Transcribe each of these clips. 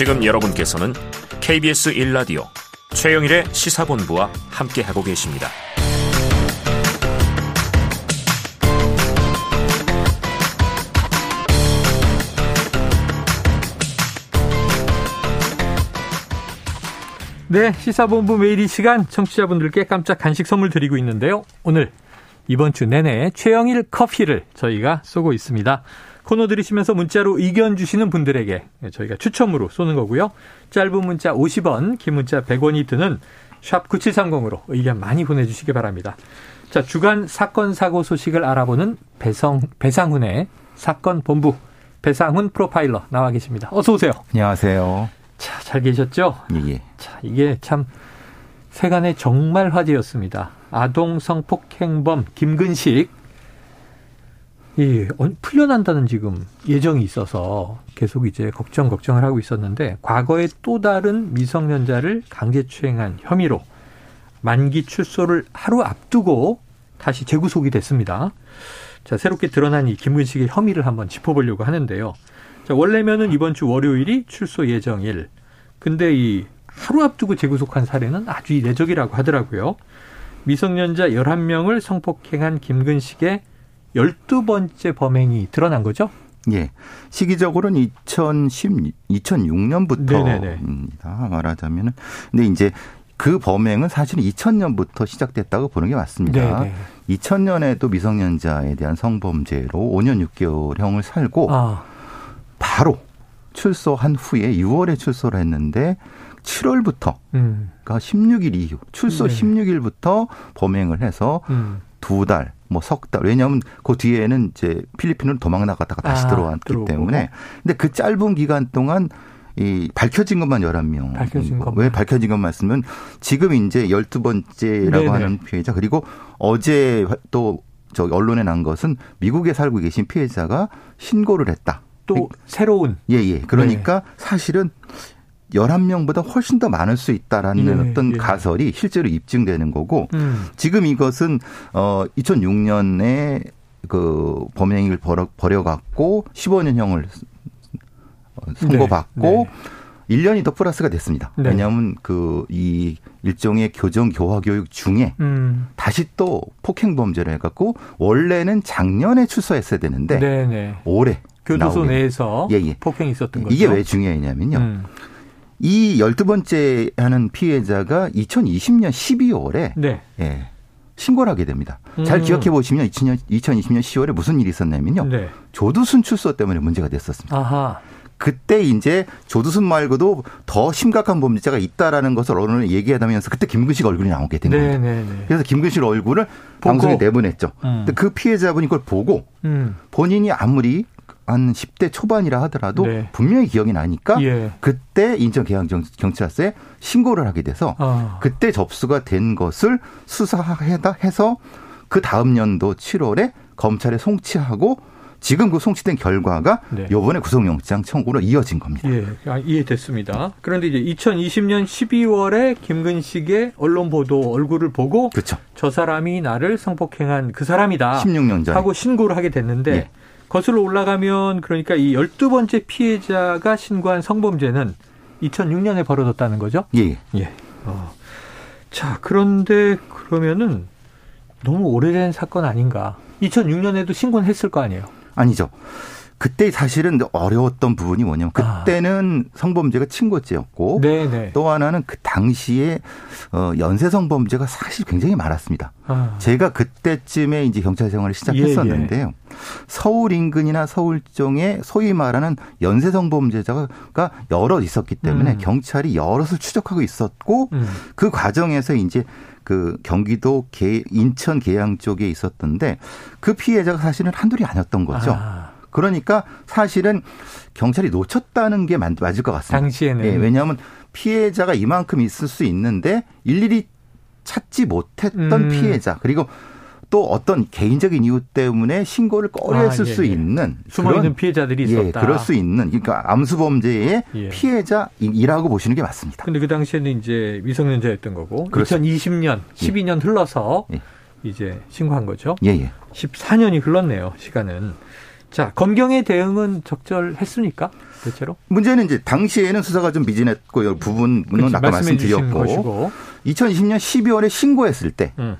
지금 여러분께서는 KBS 1라디오 최영일의 시사본부와 함께하고 계십니다. 네, 시사본부 매일 이 시간 청취자분들께 깜짝 간식 선물 드리고 있는데요. 오늘 이번 주 내내 최영일 커피를 저희가 쏘고 있습니다. 코너 들으시면서 문자로 의견 주시는 분들에게 저희가 추첨으로 쏘는 거고요. 짧은 문자 50원, 긴 문자 100원이 드는 샵 9730으로 의견 많이 보내주시기 바랍니다. 자, 주간 사건 사고 소식을 알아보는 배성, 배상훈의 사건 본부 배상훈 프로파일러 나와 계십니다. 어서 오세요. 안녕하세요. 자, 잘 계셨죠? 예, 예. 자, 이게 참 세간의 정말 화제였습니다. 아동 성폭행범 김근식 이 풀려난다는 지금 예정이 있어서 계속 이제 걱정 걱정을 하고 있었는데 과거에 또 다른 미성년자를 강제추행한 혐의로 만기 출소를 하루 앞두고 다시 재구속이 됐습니다. 자, 새롭게 드러난 이 김근식의 혐의를 한번 짚어보려고 하는데요. 자, 원래면은 이번 주 월요일이 출소 예정일. 근데 이 하루 앞두고 재구속한 사례는 아주 이례적이라고 하더라고요. 미성년자 11명을 성폭행한 김근식의 12번째 범행이 드러난 거죠? 예. 시기적으로는 2010, 2006년부터입니다. 말하자면은. 근데 이제 그 범행은 사실은 2000년부터 시작됐다고 보는 게 맞습니다. 네네. 2000년에도 미성년자에 대한 성범죄로 5년 6개월형을 살고 아. 바로 출소한 후에 6월에 출소를 했는데 7월부터 음. 그러니까 16일 이후 출소 네. 16일부터 범행을 해서 음. 두 달, 뭐 석 달. 왜냐하면 그 뒤에는 이제 필리핀으로 도망 나갔다가 다시 아, 들어왔기 들어오고. 때문에. 근데 그 짧은 기간 동안 이 밝혀진 것만 11명. 밝혀진 것. 왜 밝혀진 것만 쓰면 지금 이제 12번째라고 네네. 하는 피해자 그리고 어제 또저 언론에 난 것은 미국에 살고 계신 피해자가 신고를 했다. 또 새로운. 예, 예. 그러니까 네. 사실은 11명보다 훨씬 더 많을 수 있다라는 예, 어떤 예. 가설이 실제로 입증되는 거고 음. 지금 이것은 어 2006년에 그 범행을 벌여, 벌여갖고 15년형을 선고받고 네, 네. 1년이 더 플러스가 됐습니다. 네. 왜냐하면 그 이 일종의 교정 교화 교육 중에 음. 다시 또 폭행 범죄를 해갖고 원래는 작년에 출소했어야 되는데 네, 네. 올해 교도소 내에서 예, 예. 폭행이 있었던 거죠. 이게 왜 중요했냐면요. 음. 이 열두 번째 하는 피해자가 2020년 12월에 네. 예, 신고를 하게 됩니다. 음. 잘 기억해 보시면 2020년, 2020년 10월에 무슨 일이 있었냐면요. 네. 조두순 출소 때문에 문제가 됐었습니다. 아하. 그때 이제 조두순 말고도 더 심각한 범죄자가 있다라는 것을 언론에 얘기하다면서 그때 김근식 얼굴이 나오게 된 겁니다. 네네네. 네, 네. 그래서 김근식 얼굴을 보고. 방송에 내보냈죠. 음. 근데 그 피해자분이 그걸 보고 음. 본인이 아무리 한 10대 초반이라 하더라도 네. 분명히 기억이 나니까 예. 그때 인천 계양경찰서에 신고를 하게 돼서 아. 그때 접수가 된 것을 수사해다 해서 그 다음 년도 7월에 검찰에 송치하고 지금 그 송치된 결과가 네. 요번에 구속영장 청구로 이어진 겁니다. 예, 아, 이해됐습니다. 그런데 이제 2020년 12월에 김근식의 언론 보도 얼굴을 보고 그렇죠. 저 사람이 나를 성폭행한 그 사람이다. 16년 전 하고 신고를 하게 됐는데 예. 거슬러 올라가면 그러니까 이 열두 번째 피해자가 신고한 성범죄는 2006년에 벌어졌다는 거죠? 예. 예. 어. 자, 그런데 그러면은 너무 오래된 사건 아닌가? 2006년에도 신고는 했을 거 아니에요? 아니죠. 그때 사실은 어려웠던 부분이 뭐냐면 아. 그때는 아. 성범죄가 친고죄였고 네네. 또 하나는 그 당시에 어 연쇄 성범죄가 사실 굉장히 많았습니다. 아. 제가 그때쯤에 이제 경찰 생활을 시작했었는데요. 예, 예. 서울 인근이나 서울 쪽에 소위 말하는 연쇄 성범죄자가 여러 있었기 때문에 음. 경찰이 여럿을 추적하고 있었고 음. 그 과정에서 이제 그 경기도 계, 인천 계양 쪽에 있었던데 그 피해자가 사실은 한둘이 아니었던 거죠. 아. 그러니까 사실은 경찰이 놓쳤다는 게 맞을 것 같습니다. 당시에는. 네, 왜냐하면 피해자가 이만큼 있을 수 있는데 일일이 찾지 못했던 음. 피해자 그리고 또 어떤 개인적인 이유 때문에 신고를 꺼려했을 아, 예, 수 예. 있는 숨어 있는 피해자들이 예, 있었다. 예, 그럴 수 있는 그러니까 암수 범죄의 예. 피해자이라고 보시는 게 맞습니다. 근데 그 당시에는 이제 미성년자였던 거고 그렇습니다. 2020년, 12년 흘러서 예. 이제 신고한 거죠. 예, 예. 14년이 흘렀네요. 시간은. 자, 검경의 대응은 적절했습니까? 대체로? 문제는 이제 당시에는 수사가 좀 미진했고 부분은 그렇지, 아까 말씀드렸고 2020년 12월에 신고했을 때 음.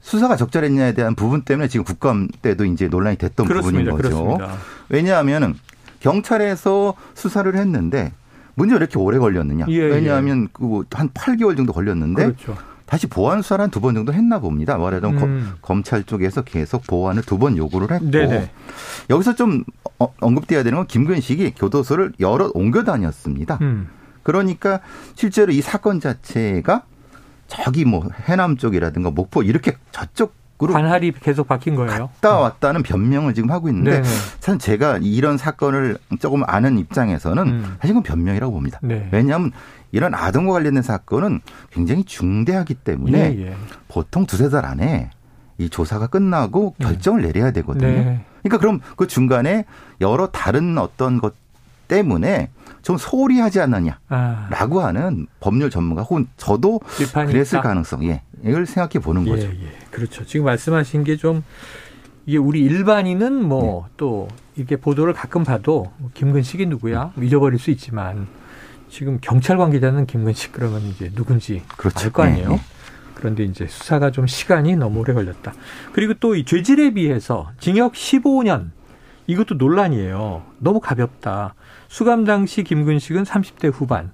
수사가 적절했냐에 대한 부분 때문에 지금 국감 때도 이제 논란이 됐던 그렇습니다. 부분인 거죠. 그렇습니다. 왜냐하면은 경찰에서 수사를 했는데 문제가 이렇게 오래 걸렸느냐? 예, 예. 왜냐하면 그뭐한 8개월 정도 걸렸는데 그렇죠. 다시 보완 수사를 한두번 정도 했나 봅니다. 말하자면 음. 검찰 쪽에서 계속 보완을 두 번 요구를 했고 네네. 여기서 좀 어, 언급돼야 되는 건 김근식이 교도소를 여러 옮겨 다녔습니다. 음. 그러니까 실제로 이 사건 자체가 저기 뭐 해남 쪽이라든가 목포 이렇게 저쪽 관할이 계속 바뀐 거예요. 갔다 왔다는 변명을 지금 하고 있는데 네 사실 제가 이런 사건을 조금 아는 입장에서는 음. 사실 은 변명이라고 봅니다. 네. 왜냐하면 이런 아동과 관련된 사건은 굉장히 중대하기 때문에 예, 예. 보통 두세 달 안에 이 조사가 끝나고 음. 결정을 음. 내려야 되거든요. 네. 그러니까 그럼 그 중간에 여러 다른 어떤 것 때문에 좀 소홀히 하지 않느냐라고 아. 하는 법률 전문가 혹은 저도 그랬을 가능성, 예, 이걸 생각해 보는 예, 거죠. 예. 그렇죠. 지금 말씀하신 게 좀 이게 우리 일반인은 뭐또 네. 이렇게 보도를 가끔 봐도 뭐 김근식이 누구야 네. 잊어버릴 수 있지만 지금 경찰 관계자는 김근식 그러면 이제 누군지 그렇죠. 알거 아니에요. 네. 그런데 이제 수사가 좀 시간이 너무 오래 걸렸다. 그리고 또 이 죄질에 비해서 징역 15년 이것도 논란이에요. 너무 가볍다. 수감 당시 김근식은 30대 후반.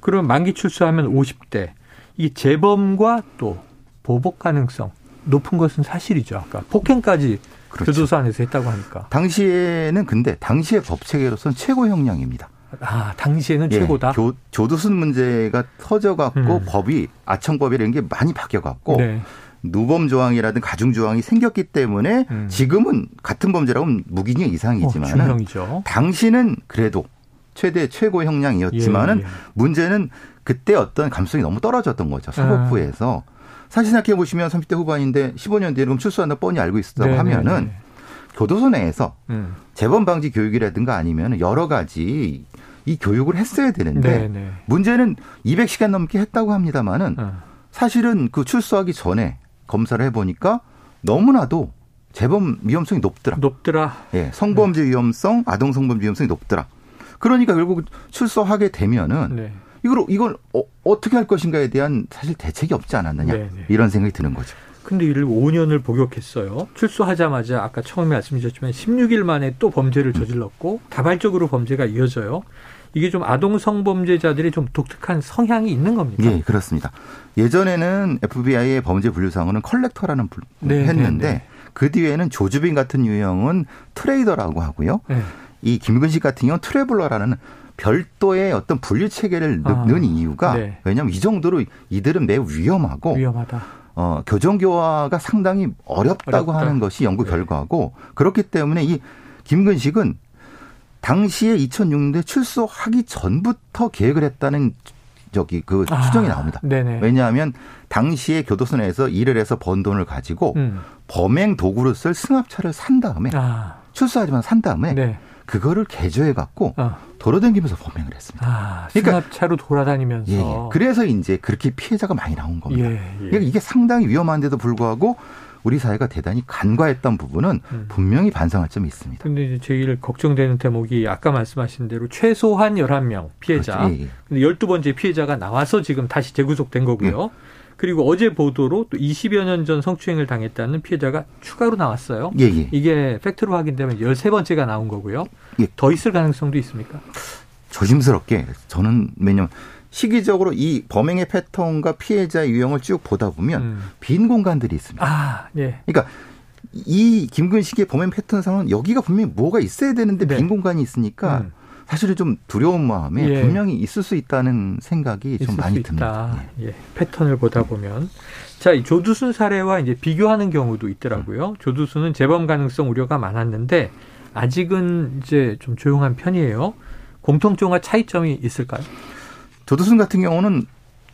그럼 만기 출소하면 50대. 이 재범과 또 보복 가능성 높은 것은 사실이죠. 아까 폭행까지 그렇죠. 교도소 안에서 했다고 하니까. 당시에는 근데 당시의 법 체계로서는 최고 형량입니다. 아, 당시에는 예, 최고다. 교, 조두순 문제가 터져갖고 음. 법이 아청법이라는 게 많이 바뀌어갖고 네. 누범 조항이라든 가중 조항이 생겼기 때문에 음. 지금은 같은 범죄라고 무기징역 이상이지만 어, 당시는 그래도 최대 최고 형량이었지만은 예, 예. 문제는 그때 어떤 감성이 너무 떨어졌던 거죠 사법부에서 아. 사실 생각해 보시면 30대 후반인데 15년 뒤에 그럼 출소한다 뻔히 알고 있었다고 네, 하면은 네, 네. 교도소 내에서 음. 재범 방지 교육이라든가 아니면 여러 가지 이 교육을 했어야 되는데 네, 네. 문제는 200시간 넘게 했다고 합니다마는 어. 사실은 그 출소하기 전에 검사를 해보니까 너무나도 재범 위험성이 높더라. 높더라. 예, 성범죄 위험성, 아동 성범죄 위험성이 높더라. 그러니까 결국 출소하게 되면은 네. 이걸 이걸 어, 떻게할 것인가에 대한 사실 대책이 없지 않았느냐 네, 네. 이런 생각이 드는 거죠. 근데 이를 5년을 복역했어요. 출소하자마자 아까 처음에 말씀드렸지만 16일 만에 또 범죄를 저질렀고 다발적으로 범죄가 이어져요. 이게 좀 아동 성범죄자들이 좀 독특한 성향이 있는 겁니다. 예, 그렇습니다. 예전에는 FBI의 범죄 분류상으로는 collector라는 불 네, 네, 했는데 네, 그 뒤에는 조주빈 같은 유형은 trader라고 하고요. 네. 이 김근식 같은 경우는 traveler라는 별도의 어떤 분류 체계를 아, 넣는 이유가 네. 왜냐하면 이 정도로 이들은 매우 위험하고 위험하다. 어, 교정교화가 상당히 어렵다고 어렵다. 하는 것이 연구 결과고 그렇기 때문에 이 김근식은 당시에 2006년에 출소하기 전부터 계획을 했다는 저기 그 아, 추정이 나옵니다. 네네. 왜냐하면 당시에 교도소 내에서 일을 해서 번 돈을 가지고 음. 범행 도구로 쓸 승합차를 산 다음에 아. 출소하지만 산 다음에 네. 그거를 개조해 갖고 어. 돌아다니면서 범행을 했습니다. 아, 그러니까 승합차로 돌아다니면서. 예, 예, 그래서 이제 그렇게 피해자가 많이 나온 겁니다. 예, 예. 그러니까 이게 상당히 위험한데도 불구하고 우리 사회가 대단히 간과했던 부분은 음. 분명히 반성할 점이 있습니다. 근데 제일 걱정되는 대목이 아까 말씀하신 대로 최소한 11명 피해자. 그렇죠. 예, 예. 근데 12번째 피해자가 나와서 지금 다시 재구속된 거고요. 예. 그리고 어제 보도로 또 20여 년 전 성추행을 당했다는 피해자가 추가로 나왔어요. 예, 예. 이게 팩트로 확인되면 13번째가 나온 거고요. 예. 더 있을 가능성도 있습니까? 조심스럽게 저는 매년 시기적으로 이 범행의 패턴과 피해자 유형을 쭉 보다 보면 음. 빈 공간들이 있습니다. 아, 예. 그러니까 이 김근식의 범행 패턴상은 여기가 분명히 뭐가 있어야 되는데 네. 빈 공간이 있으니까 음. 사실은 좀 두려운 마음에 예. 분명히 있을 수 있다는 생각이 좀 많이 듭니다. 예. 예. 패턴을 보다 보면 자, 이 조두순 사례와 이제 비교하는 경우도 있더라고요. 음. 조두순은 재범 가능성 우려가 많았는데 아직은 이제 좀 조용한 편이에요. 공통점과 차이점이 있을까요? 조두순 같은 경우는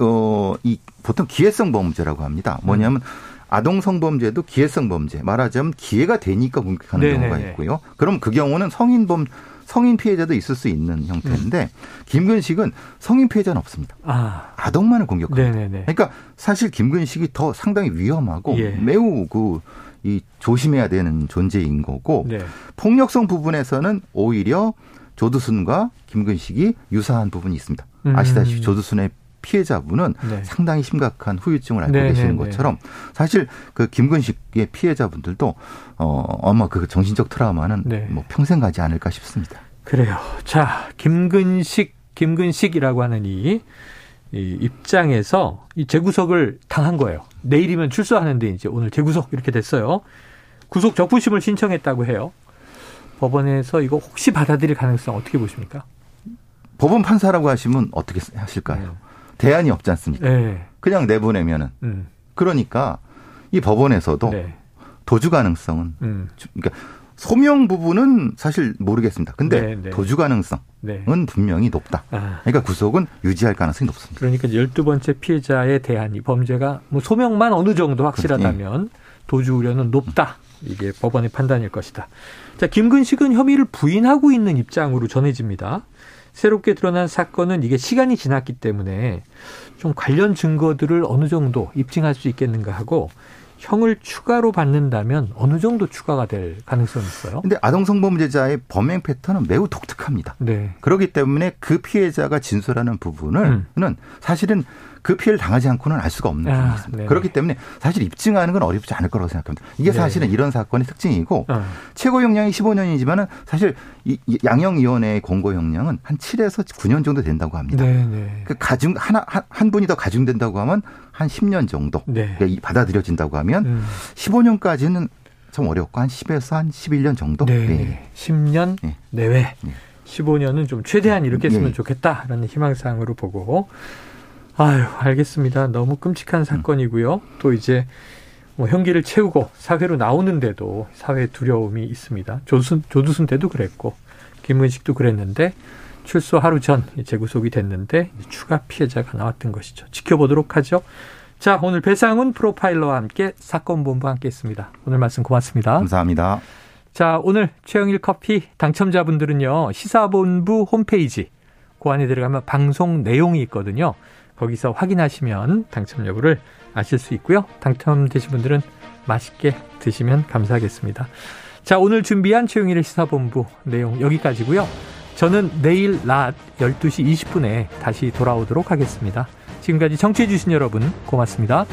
어, 이 보통 기회성 범죄라고 합니다. 뭐냐면 아동 성범죄도 기회성 범죄. 말하자면 기회가 되니까 공격하는 네네네. 경우가 있고요. 그럼 그 경우는 성인 범 성인 피해자도 있을 수 있는 형태인데 음. 김근식은 성인 피해자는 없습니다. 아. 아동만을 공격합니다. 네네네. 그러니까 사실 김근식이 더 상당히 위험하고 예. 매우 그 이 조심해야 되는 존재인 거고 네. 폭력성 부분에서는 오히려 조두순과 김근식이 유사한 부분이 있습니다. 음. 아시다시피 조두순의 피해자분은 네. 상당히 심각한 후유증을 앓고 네, 계시는 네, 네. 것처럼 사실 그 김근식의 피해자분들도 어 아마 그 정신적 트라우마는 네. 뭐 평생 가지 않을까 싶습니다. 그래요. 자, 김근식 김근식이라고 하는 이, 이 입장에서 이 재구속을 당한 거예요. 내일이면 출소하는데 이제 오늘 재구속 이렇게 됐어요. 구속 적부심을 신청했다고 해요. 법원에서 이거 혹시 받아들일 가능성 어떻게 보십니까? 법원 판사라고 하시면 어떻게 하실까요? 네. 대안이 없지 않습니까? 네. 그냥 내보내면은. 음. 그러니까 이 법원에서도 네. 도주 가능성은 음. 그러니까 소명 부분은 사실 모르겠습니다. 근데 네, 네. 도주 가능성은 네. 분명히 높다. 아. 그러니까 구속은 유지할 가능성이 높습니다. 그러니까 열두 번째 피해자에 대한 이 범죄가 뭐 소명만 어느 정도 확실하다면 도주 우려는 높다. 이게 법원의 판단일 것이다. 자, 김근식은 혐의를 부인하고 있는 입장으로 전해집니다. 새롭게 드러난 사건은 이게 시간이 지났기 때문에 좀 관련 증거들을 어느 정도 입증할 수 있겠는가 하고 형을 추가로 받는다면 어느 정도 추가가 될 가능성이 있어요? 근데 아동 성범죄자의 범행 패턴은 매우 독특합니다. 네. 그렇기 때문에 그 피해자가 진술하는 부분을 음. 사실은 그 피해를 당하지 않고는 알 수가 없는 아, 부분이 있습니다. 네네. 그렇기 때문에 사실 입증하는 건 어렵지 않을 거라고 생각합니다. 이게 네. 사실은 이런 사건의 특징이고 어. 최고 형량이 15년이지만은 사실 이 양형위원회의 공고 형량은 한 7에서 9년 정도 된다고 합니다. 네네. 그 가중 하나 한, 한 분이 더 가중된다고 하면 한 10년 정도 네. 받아들여진다고 하면 음. 15년까지는 좀 어렵고 한 10에서 한 11년 정도. 네. 네. 10년 네. 내외. 네. 15년은 좀 최대한 이렇게 했으면 네. 좋겠다라는 희망사항으로 보고 아유, 알겠습니다. 너무 끔찍한 사건이고요. 또 이제 뭐 형기를 채우고 사회로 나오는데도 사회 두려움이 있습니다. 조두순, 조두순 때도 그랬고 김은식도 그랬는데 출소 하루 전 재구속이 됐는데 추가 피해자가 나왔던 것이죠. 지켜보도록 하죠. 자, 오늘 배상훈 프로파일러와 함께 사건 본부 함께 했습니다. 오늘 말씀 고맙습니다. 감사합니다. 자, 오늘 최영일 커피 당첨자분들은요. 시사본부 홈페이지 그 안에 들어가면 방송 내용이 있거든요. 거기서 확인하시면 당첨 여부를 아실 수 있고요. 당첨되신 분들은 맛있게 드시면 감사하겠습니다. 자, 오늘 준비한 최용일의 시사본부 내용 여기까지고요. 저는 내일 낮 12시 20분에 다시 돌아오도록 하겠습니다. 지금까지 청취해주신 여러분 고맙습니다.